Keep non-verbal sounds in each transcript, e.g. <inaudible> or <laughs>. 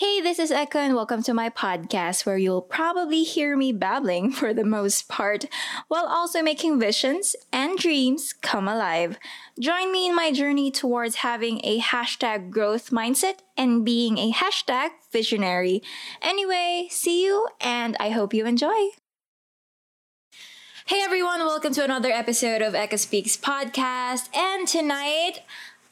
Hey, this is Eca, and welcome to my podcast where you'll probably hear me babbling <laughs> for the most part, while also making visions and dreams come alive. Join me in my journey towards having a hashtag growth mindset and being a hashtag visionary. Anyway, see you, and I hope you enjoy. Hey everyone, welcome to another episode of Eca Speaks podcast. And tonight,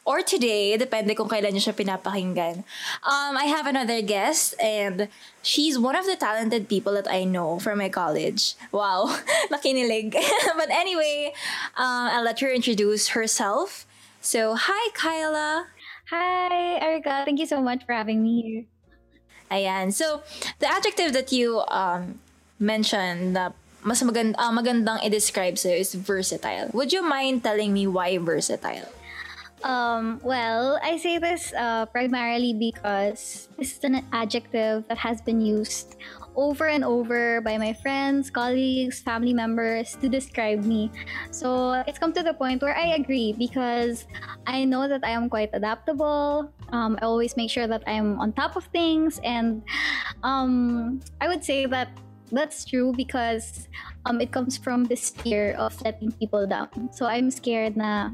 or today, depende kung kailan nyo siya pinapakinggan. Um, I have another guest and she's one of the talented people that I know from my college. Wow, <laughs> nakinilig. <laughs> but anyway, uh, I'll let her introduce herself. So, hi Kyla. Hi, Erica. Thank you so much for having me here. Ayan. So, the adjective that you um, mentioned na mas magand- uh, magandang i-describe sa'yo is versatile. Would you mind telling me why versatile? Um, well, I say this uh, primarily because this is an adjective that has been used over and over by my friends, colleagues, family members to describe me. So it's come to the point where I agree because I know that I am quite adaptable. Um, I always make sure that I'm on top of things, and um, I would say that that's true because um, it comes from this fear of letting people down. So I'm scared na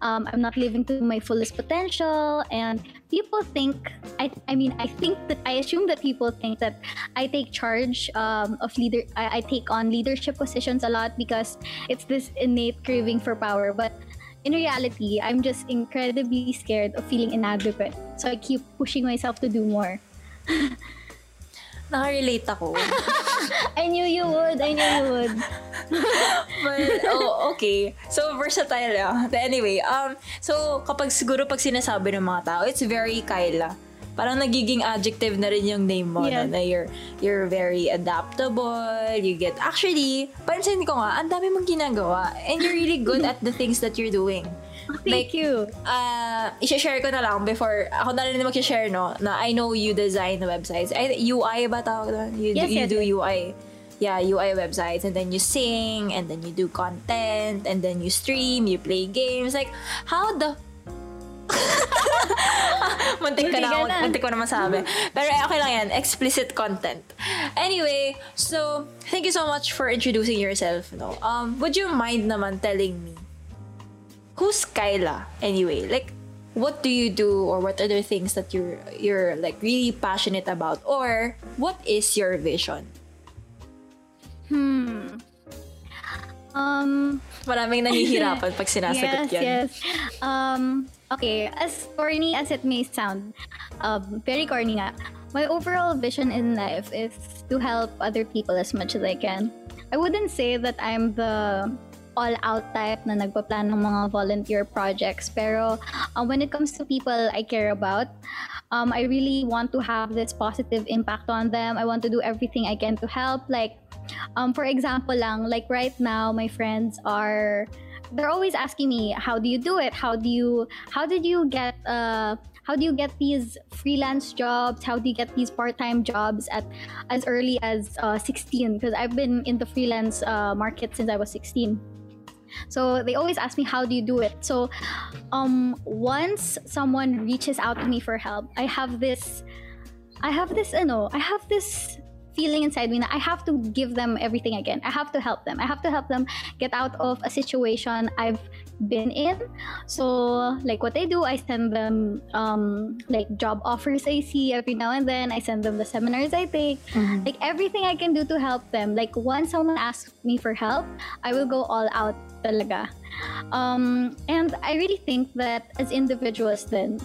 um, I'm not living to my fullest potential, and people think I, I mean I think that I assume that people think that I take charge um, of leader I, I take on leadership positions a lot because it's this innate craving for power, but in reality, I'm just incredibly scared of feeling inadequate. So I keep pushing myself to do more. <laughs> Nakarelate ako. <laughs> I knew you would. I knew you would. <laughs> But, oh, okay. So, versatile ah. But anyway, um, so, kapag siguro pag sinasabi ng mga tao, it's very Kyla. Parang nagiging adjective na rin yung name mo, Yes. no? na you're, you're very adaptable, you get, actually, pansin ko nga, ang dami mong ginagawa, and you're really good <laughs> at the things that you're doing. Thank you. uh, i-share ko na lang before, ako na rin mag-share, no, na I know you design the websites. I, UI ba tawag doon? You, Yes, do, you yes, do yes. UI. Yeah, UI websites. And then you sing, and then you do content, and then you stream, you play games. Like, how the... <laughs> muntik Muntik na, na. muntik ko na masabi. Pero eh, okay lang yan, explicit content. Anyway, so, thank you so much for introducing yourself. No? Um, would you mind naman telling me who's Kyla anyway? Like, what do you do, or what other things that you're you're like really passionate about, or what is your vision? Hmm. Um, Maraming nahihirapan pag <laughs> sinasagot yes, yan. yes. Um, okay, as corny as it may sound, um, very corny nga, my overall vision in life is to help other people as much as I can. I wouldn't say that I'm the all-out type na nagpa-plan ng mga volunteer projects, pero um, when it comes to people I care about, um, I really want to have this positive impact on them. I want to do everything I can to help. Like, um, for example lang, like right now, my friends are they're always asking me, how do you do it? How do you how did you get uh how do you get these freelance jobs? How do you get these part-time jobs at as early as uh, 16? Because I've been in the freelance uh, market since I was 16. So they always ask me, how do you do it? So um, once someone reaches out to me for help, I have this, I have this, you know, I have this feeling inside me that I have to give them everything again. I have to help them. I have to help them get out of a situation I've been in. So, like what I do, I send them um, like job offers I see every now and then. I send them the seminars I take. Like everything I can do to help them. Like once someone asks me for help, I will go all out talaga. Um, and I really think that as individuals, then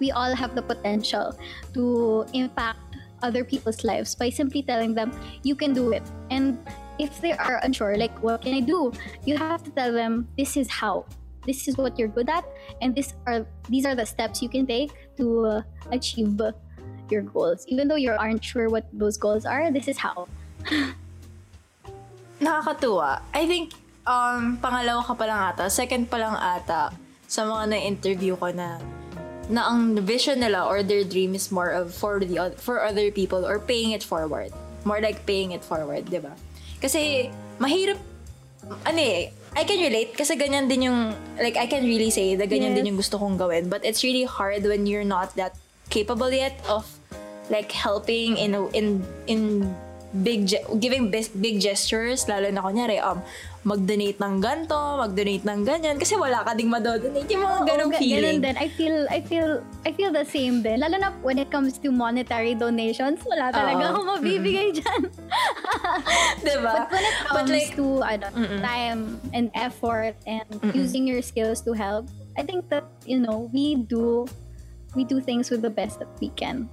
we all have the potential to impact other people's lives by simply telling them you can do it and if they are unsure like what can i do you have to tell them this is how this is what you're good at and this are these are the steps you can take to uh, achieve your goals even though you aren't sure what those goals are this is how <laughs> Nakakatuwa. I think, um, pangalawa ka ata, second pa lang ata, sa mga na-interview ko na, na ang vision nila or their dream is more of for the for other people or paying it forward. More like paying it forward, di ba? Kasi, mahirap, ano eh, I can relate kasi ganyan din yung, like, I can really say that ganyan Yes. din yung gusto kong gawin. But it's really hard when you're not that capable yet of like helping in in in big ge- giving big, gestures lalo na kunyari um mag-donate ng ganto, mag-donate ng ganyan kasi wala ka ding madodonate yung mga ganong Oo, ga- feeling. Ganun din. I feel, I feel, I feel the same din. Lalo na when it comes to monetary donations, wala talaga Oo. akong mabibigay dyan. <laughs> diba? But when it comes But like, to ano, time and effort and using your skills to help, I think that, you know, we do, we do things with the best that we can.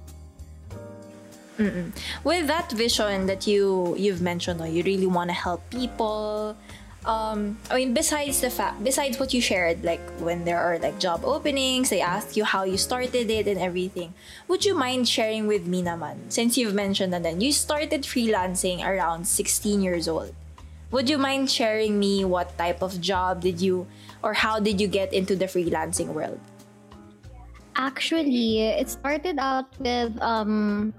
Mm-mm. With that vision that you you've mentioned, no, you really want to help people. Um, I mean, besides the fact, besides what you shared, like when there are like job openings, they ask you how you started it and everything. Would you mind sharing with me, naman? Since you've mentioned that then you started freelancing around 16 years old. Would you mind sharing me what type of job did you, or how did you get into the freelancing world? Actually, it started out with um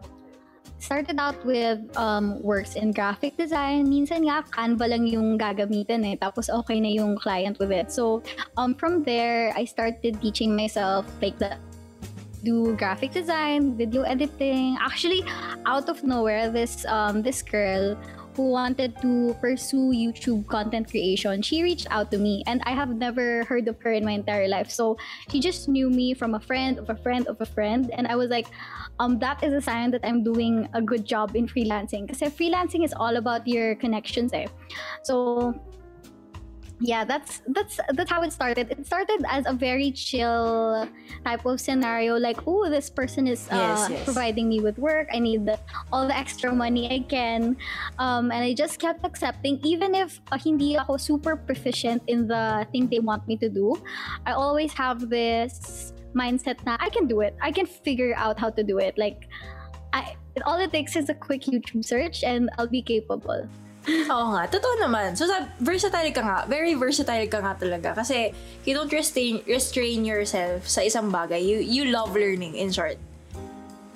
started out with um, works in graphic design. Minsan nga, Canva lang yung gagamitin eh. Tapos okay na yung client with it. So, um, from there, I started teaching myself like the do graphic design, video editing. Actually, out of nowhere, this um, this girl who wanted to pursue YouTube content creation, she reached out to me and I have never heard of her in my entire life. So she just knew me from a friend of a friend of a friend and I was like, um, that is a sign that I'm doing a good job in freelancing. Because freelancing is all about your connections eh. So yeah, that's that's that's how it started. It started as a very chill type of scenario, like, oh, this person is uh, Yes, yes. providing me with work. I need the, all the extra money I can, um, and I just kept accepting, even if uh, hindi ako super proficient in the thing they want me to do. I always have this mindset na I can do it. I can figure out how to do it. Like, I all it takes is a quick YouTube search, and I'll be capable. Oo nga, totoo naman. So, sa, versatile ka nga. Very versatile ka nga talaga. Kasi, you don't restrain, restrain yourself sa isang bagay. You, you love learning, in short.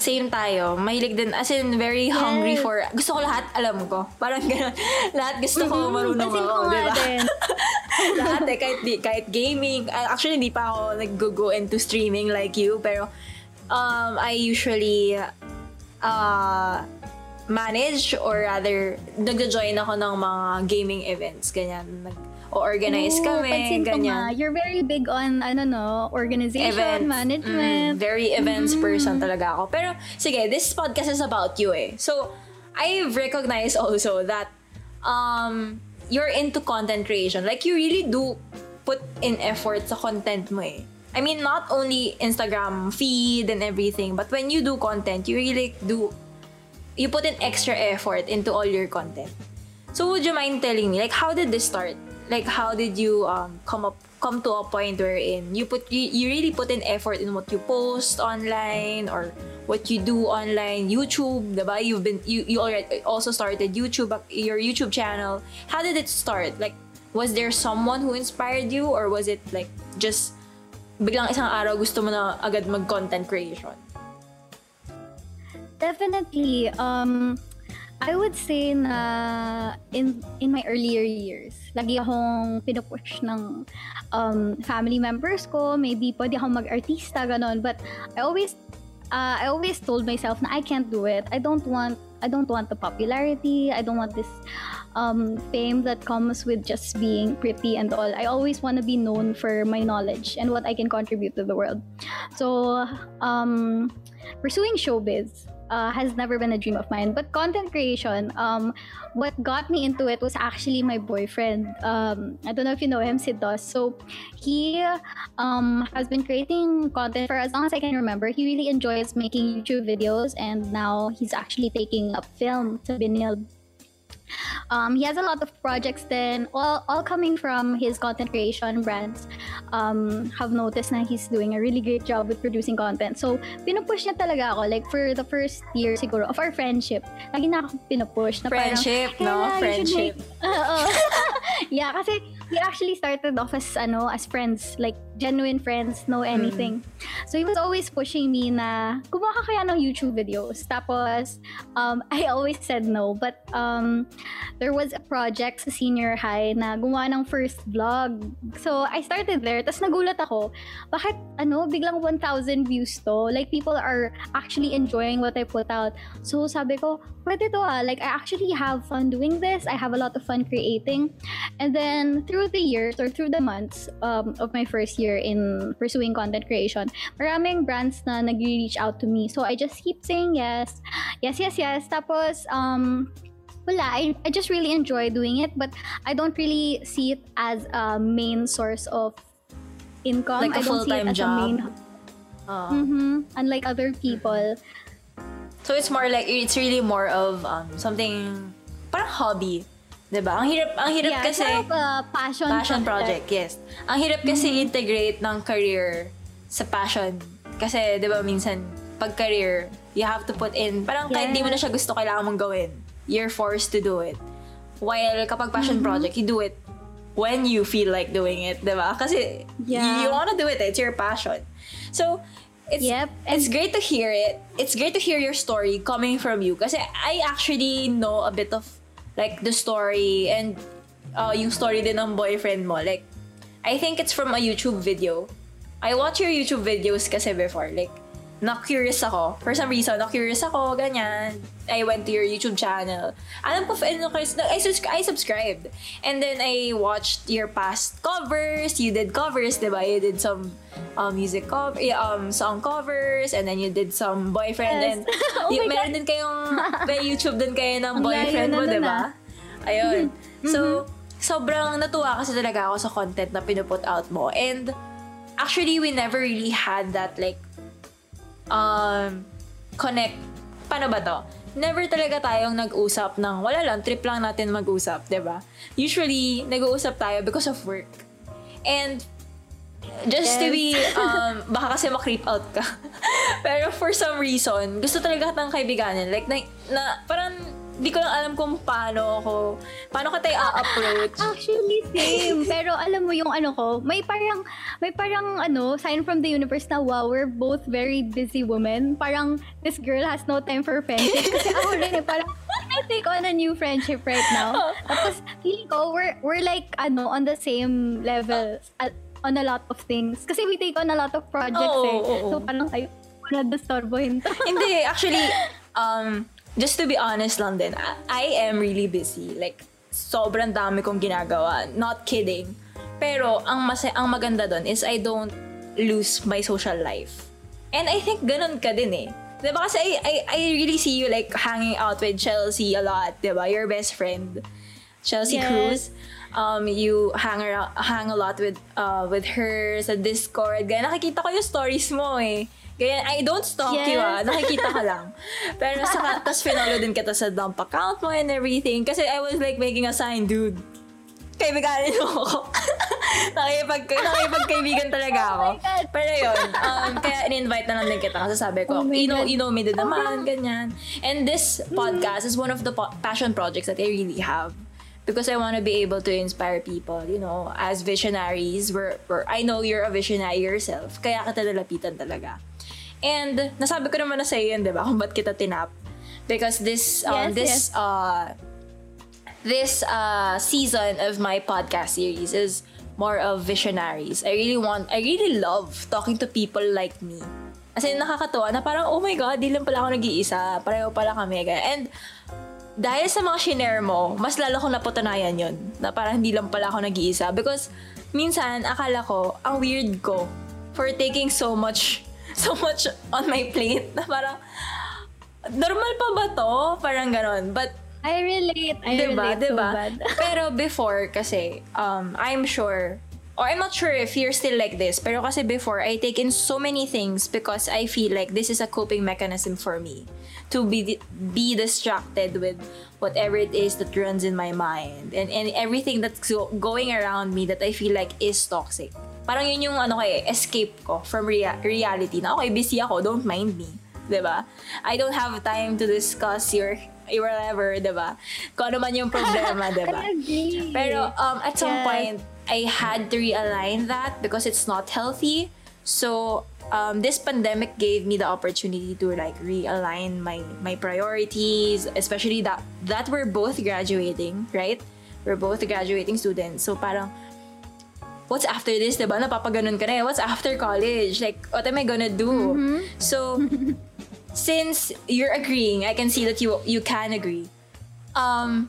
Same tayo. Mahilig din, as in, very hungry Yes. for, gusto ko lahat, alam ko. Parang gano'n. <laughs> lahat gusto ko, Mhm, marunong ako, di ba? <laughs> lahat eh, kahit, di, kahit gaming. Uh, Actually, hindi pa ako nag-go into streaming like you, pero um, I usually uh, manage or rather, nag-join ako ng mga gaming events, ganyan. Nag, o-organize Oo, kami, pansin ko ganyan. you're very big on, ano no, organization, Events. management. Mm, very events person talaga ako. Pero, sige, this podcast is about you eh. So, I've recognized also that um, you're into content creation. Like, you really do put in effort sa content mo eh. I mean, not only Instagram feed and everything, but when you do content, you really do, you put in extra effort into all your content. So would you mind telling me, like, how did this start? Like, how did you um come up come to a point wherein you put you, you really put in effort in what you post online or what you do online, YouTube, diba? You've been you you already also started YouTube your YouTube channel. How did it start? Like, was there someone who inspired you or was it like just biglang isang araw gusto mo na agad mag-content creation? Definitely. Um, I would say na in in my earlier years, lagi akong pinupush ng um, family members ko. Maybe pwede akong mag-artista, ganon. But I always uh, I always told myself na I can't do it. I don't want I don't want the popularity. I don't want this um, fame that comes with just being pretty and all. I always want to be known for my knowledge and what I can contribute to the world. So, um, pursuing showbiz uh, has never been a dream of mine. But content creation, um, what got me into it was actually my boyfriend. Um, I don't know if you know him, Sid Dos. So he um, has been creating content for as long as I can remember. He really enjoys making YouTube videos, and now he's actually taking up film to be Binil. Um, he has a lot of projects then, all, all coming from his content creation brands. Um, have noticed na he's doing a really great job with producing content. So, pinupush niya talaga ako. Like, for the first year siguro of our friendship, lagi na ako pinupush. Na Friendship, parang, no? "Kayla, you should Friendship. make-" <laughs> Oo. <laughs> yeah, kasi we actually started off as ano as friends, like genuine friends, no anything. So he was always pushing me na gumawa ka kaya ng YouTube videos. Tapos um, <laughs> I always said no, but um, there was a project sa senior high na gumawa ng first vlog. So I started there, tapos nagulat ako, bakit ano biglang 1,000 views to? Like people are actually enjoying what I put out. So sabi ko, pwede to ah. Like I actually have fun doing this. I have a lot of fun creating. And then through the years or through the months um, of my first year in pursuing content creation, maraming brands na nag-reach out to me. So I just keep saying yes, yes, yes, yes. Tapos, um, wala, I, I just really enjoy doing it, but I don't really see it as a main source of income. Like a I don't see it as job. a main. Uh, Mhm. Unlike other people. So it's more like it's really more of um, something parang hobby. 'Di ba? Ang hirap ang hirap yeah, kasi of a passion, passion project, yes. Ang hirap kasi Mm-hmm. integrate ng career sa passion. Kasi 'di ba minsan pag career, you have to put in parang kahit Yeah. di mo na siya gusto kailangan mong gawin. You're forced to do it. While kapag passion Mm-hmm. project, you do it when you feel like doing it, 'di ba? Kasi Yeah. you wanna do it, it's your passion. So, it's Yep, it's great to hear it. It's great to hear your story coming from you kasi I actually know a bit of like the story and uh, yung story din ng boyfriend mo. Like, I think it's from a YouTube video. I watch your YouTube videos kasi before. Like, na-curious ako. For some reason, na-curious ako, ganyan. I went to your YouTube channel. Alam ko, ano, I, I subscribed. And then I watched your past covers. You did covers, di ba? You did some um, music cover, um, song covers, and then you did some boyfriend. Yes. And <laughs> Oh y- my meron din kayong, may YouTube din kayo ng boyfriend mo, di ba? ah. Ayun. So, sobrang natuwa kasi talaga ako sa content na pinuput out mo. And actually, we never really had that like um connect. Paano ba to? Never talaga tayong nag-usap ng wala lang, trip lang natin mag-usap, 'di ba? Usually, nag-uusap tayo because of work. And just to Yes. be, <laughs> um, baka kasi ma-creep out ka. <laughs> Pero for some reason, gusto talaga kitang kaibiganin. Like, na, na parang, di ko lang alam kung paano ako, paano ka tayo a-approach. <laughs> Actually, same. Pero alam mo yung ano ko, may parang, may parang ano, sign from the universe na wow, we're both very busy women. Parang, this girl has no time for friendship. Kasi ako rin eh, parang, I take on a new friendship right now. Tapos, feeling ko, we're, we're like, ano, on the same level at, on a lot of things. Kasi we take on a lot of projects Oo, eh. oo, oo. So, parang, ay, wala disturbohin to. Hindi, actually, um, just to be honest lang din, I, I am really busy. Like, sobrang dami kong ginagawa. Not kidding. Pero, ang, mas ang maganda doon is I don't lose my social life. And I think ganun ka din eh. Diba? Kasi I, I, I really see you like hanging out with Chelsea a lot. Diba? Your best friend. Chelsea Yes. Cruz. Um, you hang around, hang a lot with uh, with her sa Discord. Gaya nakikita ko yung stories mo eh. Kaya I don't stalk you ah. Yes. Nakikita ka lang. <laughs> Pero sa tapos finolo din kita sa dump account mo and everything. Kasi I was like making a sign, dude. Kaibiganin mo ako. <laughs> Nakipag, nakipagkaibigan talaga ako. Oh my God. Pero yun, um, kaya in-invite na lang din kita kasi sabi ko, Oh you know, God. you know me din naman, ganyan. And this podcast is one of the po- passion projects that I really have. Because I want to be able to inspire people, you know, as visionaries. We're, we're, I know you're a visionary yourself, kaya kita nalapitan talaga. And nasabi ko naman na sa'yo yun, di ba? Kung ba't kita tinap. Because this, um, Yes, this, yes. uh, this uh, season of my podcast series is more of visionaries. I really want, I really love talking to people like me. Kasi nakakatuwa na parang, oh my God, di lang pala ako nag-iisa. Pareho pala kami. And dahil sa mga shinare mo, mas lalo kong napatunayan yun. Na parang hindi lang pala ako nag-iisa. Because minsan, akala ko, ang weird ko for taking so much, <laughs> so much on my plate. Na parang, normal pa ba to? Parang ganon. But I relate. I diba, relate diba? so bad. <laughs> pero before kasi, um, I'm sure, or I'm not sure if you're still like this, pero kasi before, I take in so many things because I feel like this is a coping mechanism for me to be be distracted with whatever it is that runs in my mind and, and everything that's go- going around me that I feel like is toxic. Parang yun yung ano ko eh, escape ko from rea- reality na okay, busy ako, don't mind me. 'di ba? I don't have time to discuss your whatever, 'di ba? Kung ano man yung problema, <laughs> 'di ba? Pero um, at some Yes. point, I had to realign that because it's not healthy. So um, this pandemic gave me the opportunity to like realign my my priorities, especially that that we're both graduating, right? We're both graduating students. So parang what's after this, diba? Napapaganon ka na eh. What's after college? Like, what am I gonna do? So, <laughs> since you're agreeing, I can see that you you can agree. Um,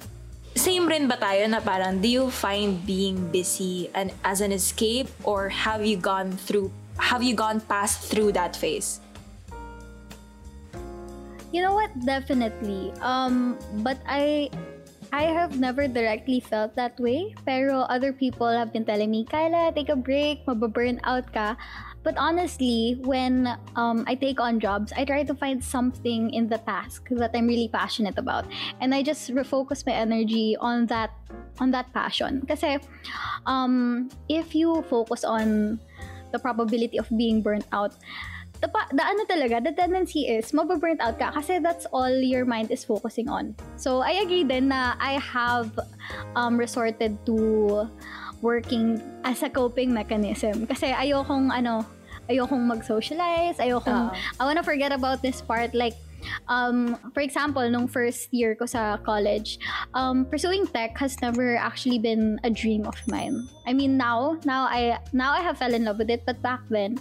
same rin ba tayo na parang, do you find being busy and as an escape or have you gone through, have you gone past through that phase? You know what? Definitely. Um, but I I have never directly felt that way. Pero other people have been telling me, Kyla, take a break, mababurn out ka. But honestly, when um, I take on jobs, I try to find something in the task that I'm really passionate about, and I just refocus my energy on that on that passion. Because um, if you focus on the probability of being burnt out, the, pa- the ano talaga, the tendency is mababurnt out ka kasi that's all your mind is focusing on. So, I agree na I have um, resorted to working as a coping mechanism. Kasi ayokong ano, ayokong mag-socialize, ayokong, Oo. I wanna forget about this part. Like, um, for example, nung first year ko sa college, um, pursuing tech has never actually been a dream of mine. I mean, now, now I, now I have fell in love with it, but back then,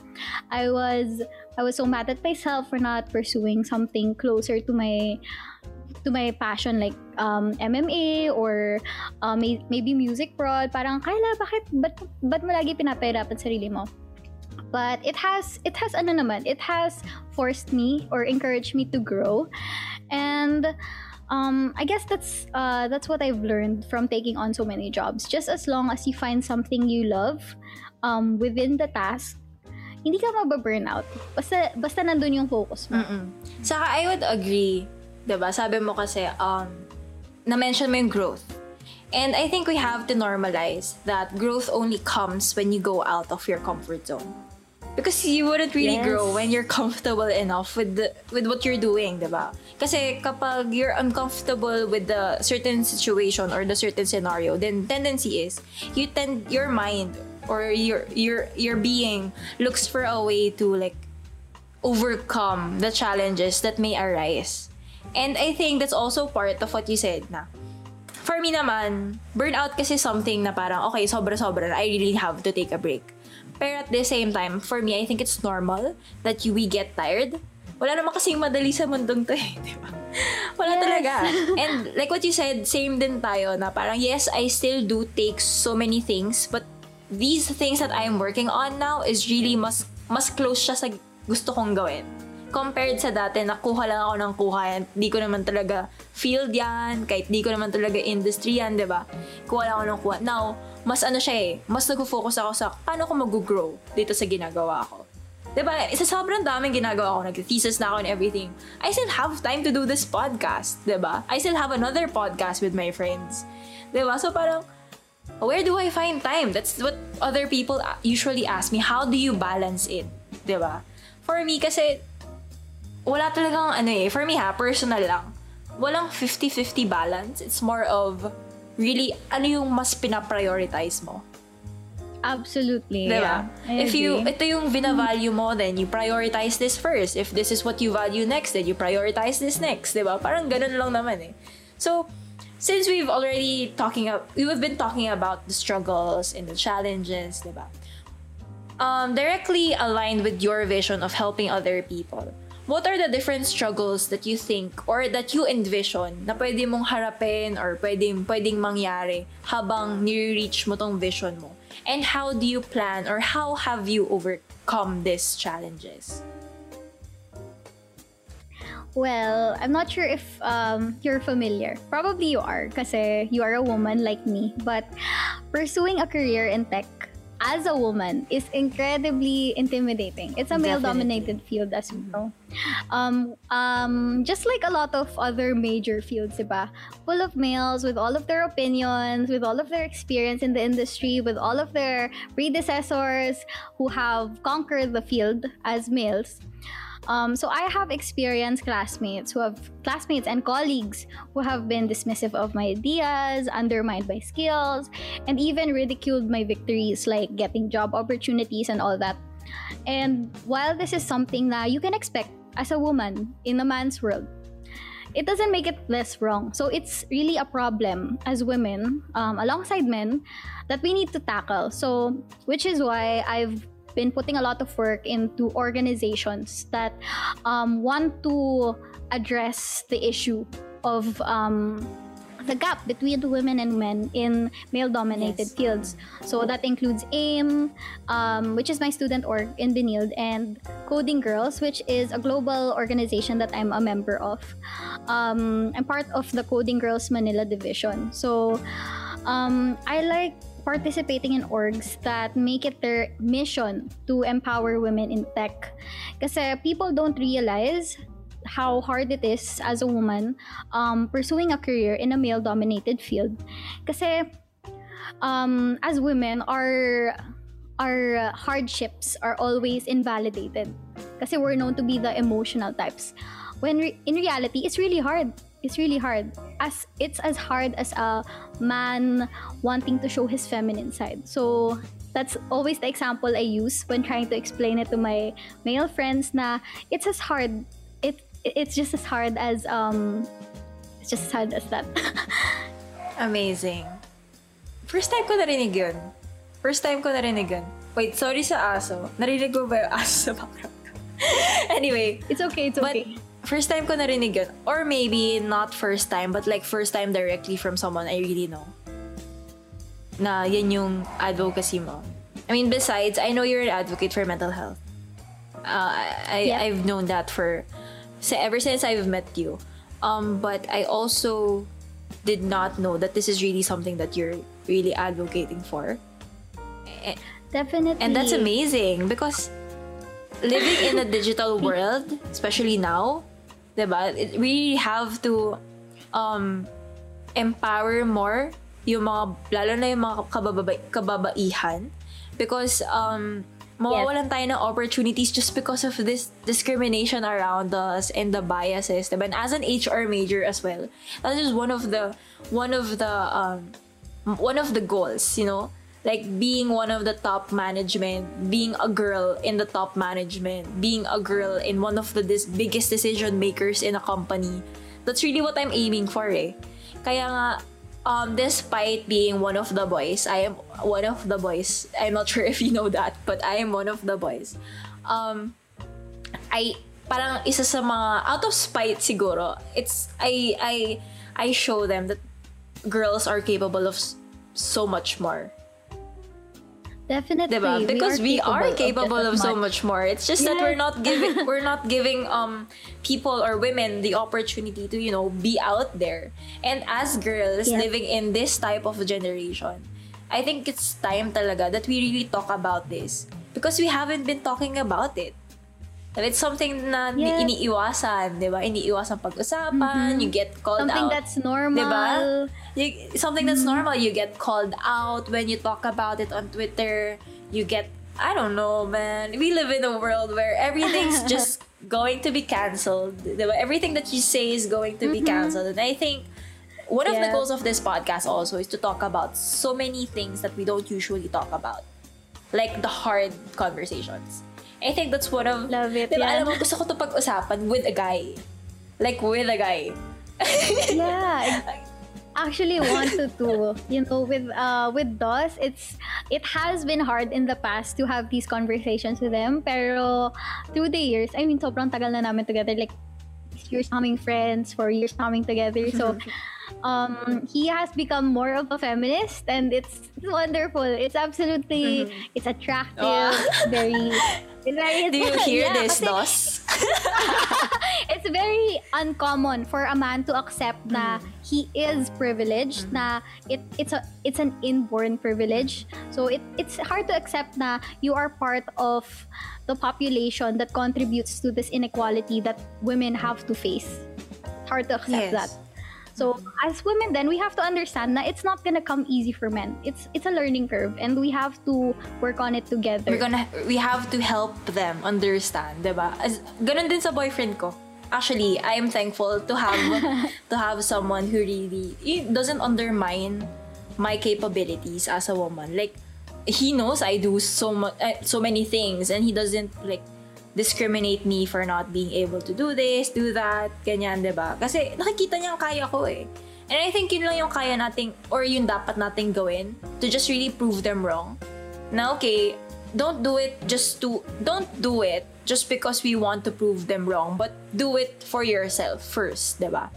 I was, I was so mad at myself for not pursuing something closer to my, to my passion like um, MMA or uh, may, maybe music prod. Parang, Kyla, bakit, ba't, ba't mo lagi pinapahirapan sarili mo? But it has, it has ano naman, it has forced me or encouraged me to grow. And um, I guess that's uh, that's what I've learned from taking on so many jobs. Just as long as you find something you love um, within the task, hindi ka mababurn out. Basta, basta nandun yung focus mo. Mm-mm. Saka I would agree, 'di ba? Sabi mo kasi um na-mention mo yung growth. And I think we have to normalize that growth only comes when you go out of your comfort zone. Because you wouldn't really Yes. grow when you're <laughs> comfortable enough with the, with what you're doing, 'di ba? Kasi kapag you're uncomfortable with the certain situation or the certain scenario, then tendency is you tend your mind or your your your being looks for a way to like overcome the challenges that may arise. And I think that's also part of what you said na. For me naman, burnout kasi something na parang, okay, sobra-sobra I really have to take a break. Pero at the same time, for me, I think it's normal that you, we get tired. Wala naman kasing madali sa mundong to eh, <laughs> di ba? Wala Yes. talaga. <laughs> And like what you said, same din tayo na parang, yes, I still do take so many things, but these things that I'm working on now is really mas mas close siya sa gusto kong gawin. Compared sa dati, nakuha lang ako ng kuha yan. Di ko naman talaga field yan, kahit di ko naman talaga industry yan, di ba? Kuha lang ako ng kuha. Now, mas ano siya eh, mas nag-focus ako sa paano ko mag-grow dito sa ginagawa ko. Di ba? Isa sobrang daming ginagawa ko. Nag-thesis na ako and everything. I still have time to do this podcast, di ba? I still have another podcast with my friends. Di ba? So parang, where do I find time? That's what other people usually ask me. How do you balance it? 'Di ba? For me kasi wala talagang ano eh, for me ha, personal lang. Walang 50-50 balance. It's more of really ano yung mas pina-prioritize mo. Absolutely. Diba? Yeah. If you, ito yung vina-value mo, then you prioritize this first. If this is what you value next, then you prioritize this next. Diba? Parang ganun lang naman eh. So, since we've already talking, ab- we've been talking about the struggles and the challenges, diba? Um, directly aligned with your vision of helping other people, what are the different struggles that you think or that you envision na pwede mong harapin or pwedeng, pwedeng mangyari habang nire-reach mo tong vision mo? And how do you plan or how have you overcome these challenges? Well, I'm not sure if um, you're familiar. Probably you are, kasi you are a woman like me. But pursuing a career in tech as a woman is incredibly intimidating. It's a male-dominated field, as you know. Um, um, just like a lot of other major fields, diba? Full of males with all of their opinions, with all of their experience in the industry, with all of their predecessors who have conquered the field as males Um, so I have experienced classmates who have classmates and colleagues who have been dismissive of my ideas, undermined my skills, and even ridiculed my victories like getting job opportunities and all that. And while this is something that you can expect as a woman in a man's world, it doesn't make it less wrong. So it's really a problem as women, um, alongside men, that we need to tackle. So, which is why I've been putting a lot of work into organizations that um, want to address the issue of um, the gap between women and men in male dominated Yes. fields. So that includes AIM, um, which is my student org in Benilde, and Coding Girls, which is a global organization that I'm a member of. Um, I'm part of the Coding Girls Manila division. So um, I like participating in orgs that make it their mission to empower women in tech. Kasi people don't realize how hard it is as a woman um, pursuing a career in a male-dominated field. Kasi um, as women, our our hardships are always invalidated. Kasi we're known to be the emotional types. When re- in reality, it's really hard. It's really hard. As it's as hard as a man wanting to show his feminine side. So that's always the example I use when trying to explain it to my male friends na it's as hard it it's just as hard as um it's just as hard as that. <laughs> Amazing. First time ko narinig yun. First time ko narinig yun. Wait, sorry sa aso. Narinig mo ba yung aso sa background <laughs> anyway, it's okay, it's but okay. First time ko narinig yun. Or maybe not first time, but like first time directly from someone I really know. Na yan yung advocacy mo. I mean, besides, I know you're an advocate for mental health. Uh, I. I've known that for so ever since I've met you. Um, but I also did not know that this is really something that you're really advocating for. Definitely. And that's amazing because living in a digital world, especially now, diba, it, we have to um, empower more yung mga, lalo na yung mga kabababa, kababaihan because um, mawawalan tayo ng opportunities just because of this discrimination around us and the biases. Diba? And as an HR major as well, that is one of the one of the um, one of the goals, you know, like being one of the top management, being a girl in the top management, being a girl in one of the dis- biggest decision makers in a company. That's really what I'm aiming for, eh. Kaya nga, um, despite being one of the boys, I am one of the boys. I'm not <laughs> sure if you know that, but I am one of the boys. Um, I parang isa sa mga out of spite siguro. It's I I I show them that girls are capable of so much more. Definitely. Diba? Because we are capable of, as so much more. It's just that we're not giving <laughs> we're not giving um people or women the opportunity to, you know, be out there. And as girls Yeah. living in this type of generation, I think it's time talaga that we really talk about this because we haven't been talking about it. And It's something na Yes. iniiwasan, di ba? Iniiwasan pag-usapan, mm-hmm. you get called Something out. that's normal. Diba? You, something that's mm-hmm. normal. You get called out when you talk about it on Twitter. You get, I don't know, man. We live in a world where everything's <laughs> just going to be canceled. diba? Everything that you say is going to be mm-hmm. canceled. And I think one of the goals of this podcast also is to talk about so many things that we don't usually talk about. Like the hard conversations. I think that's one of... Love it, Diba, yan. alam mo, gusto ko to pag-usapan with a guy. Like, with a guy. <laughs> yeah. Actually, wanted to. You know, with uh with DOS, it's it has been hard in the past to have these conversations with them. Pero through the years, I mean, sobrang tagal na namin together. Like years coming friends, for years coming together. So um he has become more of a feminist and it's, it's wonderful it's absolutely it's attractive Wow. very <laughs> Do you <laughs> hear Yeah, this, Dos? <laughs> it's very uncommon for a man to accept na Mm-hmm. he is privileged na it it's a it's an inborn privilege so it it's hard to accept na you are part of the population that contributes to this inequality that women have to face hard to accept Yes. that So as women then we have to understand that it's not gonna come easy for men. It's it's a learning curve and we have to work on it together. We're gonna, we have to help them understand, diba? As, ganun din sa boyfriend ko. Actually, I am thankful to have <laughs> to have someone who really doesn't undermine my capabilities as a woman. Like he knows I do so much, uh, so many things, and he doesn't like discriminate me for not being able to do this, do that, ganyan, 'di ba? Kasi nakikita niya ang kaya ko eh. And I think yun lang yung kaya nating or yun dapat nating gawin to just really prove them wrong. Na okay, don't do it just to don't do it just because we want to prove them wrong, but do it for yourself first, 'di ba?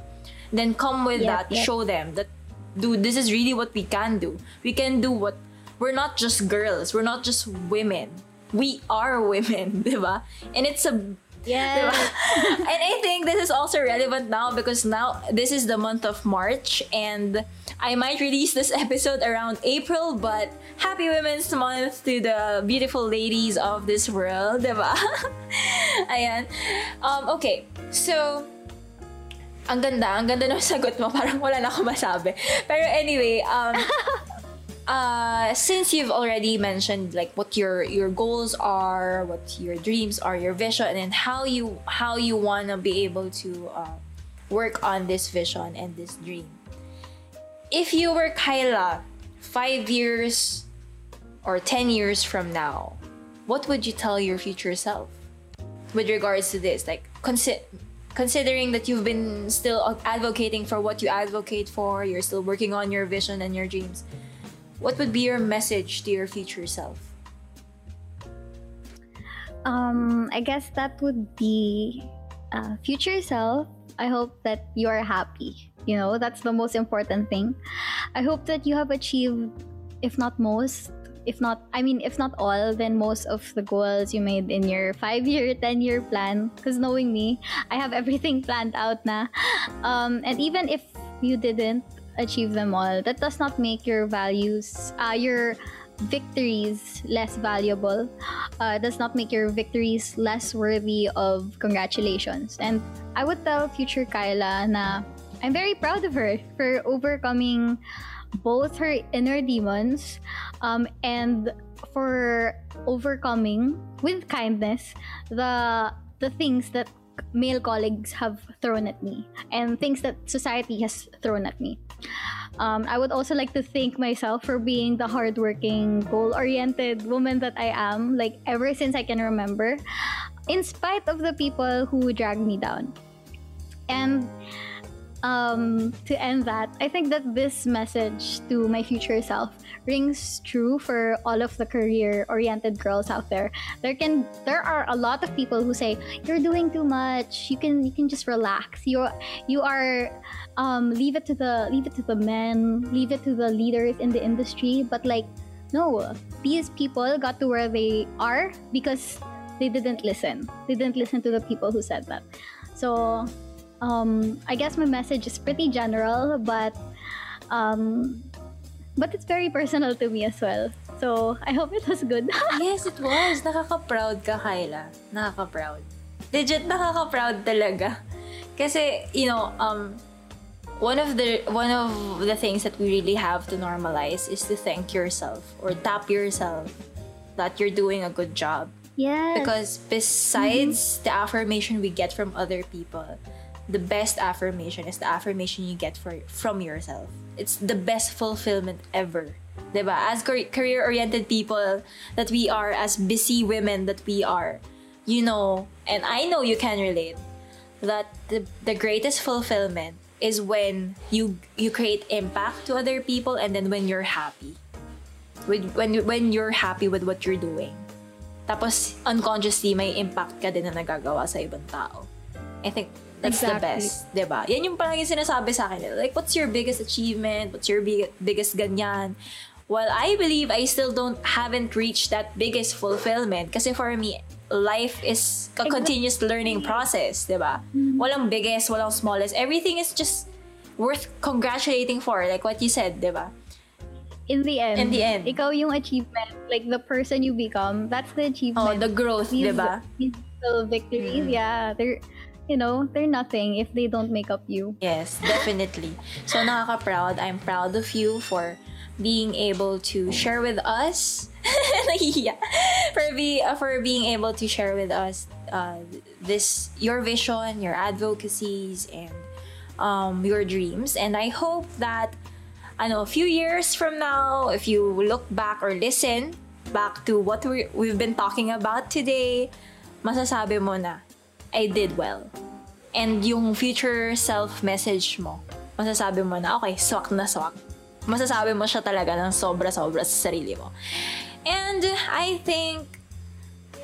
Then come with Yep, that, yep. show them that dude, this is really what we can do. We can do what we're not just girls, we're not just women. We are women, <laughs> 'di ba? And it's a yeah. Diba? <laughs> and I think this is also relevant now because now this is the month of March and I might release this episode around April, but happy Women's Month to the beautiful ladies of this world, diba? <laughs> Ayan. Um, okay, so ang ganda, ang ganda ng sagot mo. Parang wala na ako masabi. Pero anyway, um, uh, since you've already mentioned like what your your goals are, what your dreams are, your vision, and how you how you wanna be able to uh, work on this vision and this dream. If you were Kyla five years or ten years from now, what would you tell your future self with regards to this? Like consider considering that you've been still advocating for what you advocate for, you're still working on your vision and your dreams. What would be your message to your future self? Um, I guess that would be uh, future self. I hope that you are happy. You know, that's the most important thing. I hope that you have achieved, if not most, if not, I mean, if not all, then most of the goals you made in your five year, <laughs> 10 year plan. Because knowing me, I have everything <laughs> planned out na. Um, and even if you didn't achieve them all, that does not make your values, uh, your victories less valuable uh, does not make your victories less worthy of congratulations. And I would tell future Kyla na I'm very proud of her for overcoming both her inner demons um, and for overcoming with kindness the the things that male colleagues have thrown at me and things that society has thrown at me. Um, I would also like to thank myself for being the hardworking, goal-oriented woman that I am, like ever since I can remember, in spite of the people who dragged me down. And um, to end that, I think that this message to my future self rings true for all of the career-oriented girls out there. There can there are a lot of people who say you're doing too much. You can you can just relax. You you are um, leave it to the leave it to the men, leave it to the leaders in the industry. But like no, these people got to where they are because they didn't listen. They didn't listen to the people who said that. So um, I guess my message is pretty general, but um, but it's very personal to me as well. So I hope it was good. <laughs> yes, it was. Nakaka-proud ka, Kyla. Nakaka-proud. Legit, nakaka-proud talaga. Kasi, you know, um, one of the one of the things that we really have to normalize is to thank yourself or tap yourself that you're doing a good job. yes. Because besides the affirmation we get from other people, the best affirmation is the affirmation you get for, from yourself. It's the best fulfillment ever. Diba? As career-oriented people that we are, as busy women that we are, you know, and I know you can relate, that the, the greatest fulfillment is when you you create impact to other people and then when you're happy. With, when, when you're happy with what you're doing. Tapos, unconsciously, may impact ka din na nagagawa sa ibang tao. I think that's the Exactly. best, 'di ba? Yan yung parang yung sinasabi sa akin. Like, what's your biggest achievement? What's your big, biggest ganyan? Well, I believe I still don't, haven't reached that biggest fulfillment. Kasi for me, life is a continuous learning process, 'di ba? Walang biggest, walang smallest. Everything is just worth congratulating for, like what you said, 'di ba? in the end, In the end. ikaw yung achievement, like the person you become, that's the achievement. Oh, the growth, these, 'di ba? These little victories, Mm. yeah, they're you know, they're nothing if they don't make up you. Yes, definitely. So nakaka-proud. I'm proud of you for being able to share with us. <laughs> Nahihiya. for be uh, for being able to share with us uh, this your vision, your advocacies, and um, your dreams. And I hope that I know a few years from now, if you look back or listen back to what we, we've been talking about today, masasabi mo na, I did well. And yung future self message mo, masasabi mo na, okay, swak na swak. Masasabi mo siya talaga ng sobra-sobra sa sarili mo. And I think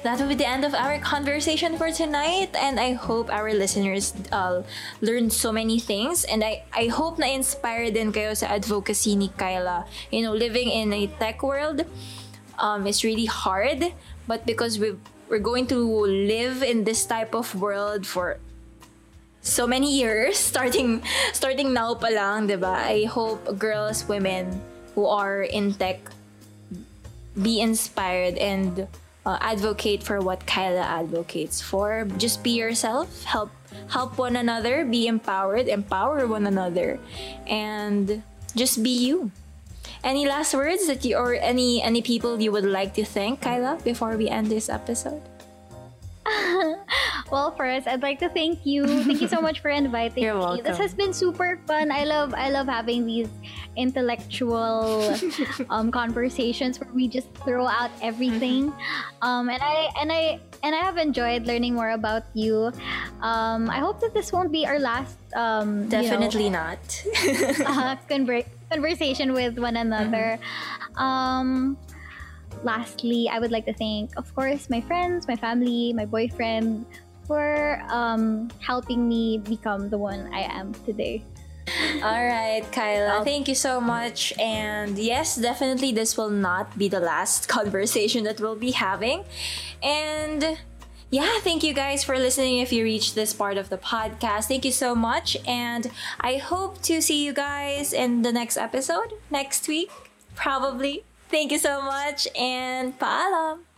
that will be the end of our conversation for tonight. And I hope our listeners uh, learned so many things. And I, I hope na inspire din kayo sa advocacy ni Kyla. You know, living in a tech world um, is really hard. But because we we're going to live in this type of world for so many years, <laughs> starting starting now pa lang, 'di ba? I hope girls, women who are in tech be inspired and uh, advocate for what Kyla advocates for. Just be yourself, help help one another, be empowered, empower one another, and just be you. Any last words that you or any any people you would like to thank, Kyla, before we end this episode? <laughs> well, first, I'd like to thank you. Thank you so much for inviting You're me. welcome. This has been super fun. I love I love having these intellectual <laughs> um, conversations where we just throw out everything. Um, and I and I and I have enjoyed learning more about you. Um, I hope that this won't be our last um, you know, Definitely not. uh, <laughs> conver- conversation with one another. Um, lastly, I would like to thank, of course, my friends, my family, my boyfriend for um, helping me become the one I am today. All right, Kyla, thank you so much. And yes, definitely this will not be the last <laughs> conversation that we'll be having. And yeah, thank you guys for listening if you reached this part of the podcast. Thank you so much. And I hope to see you guys in the next episode next week, probably. Thank you so much and paalam.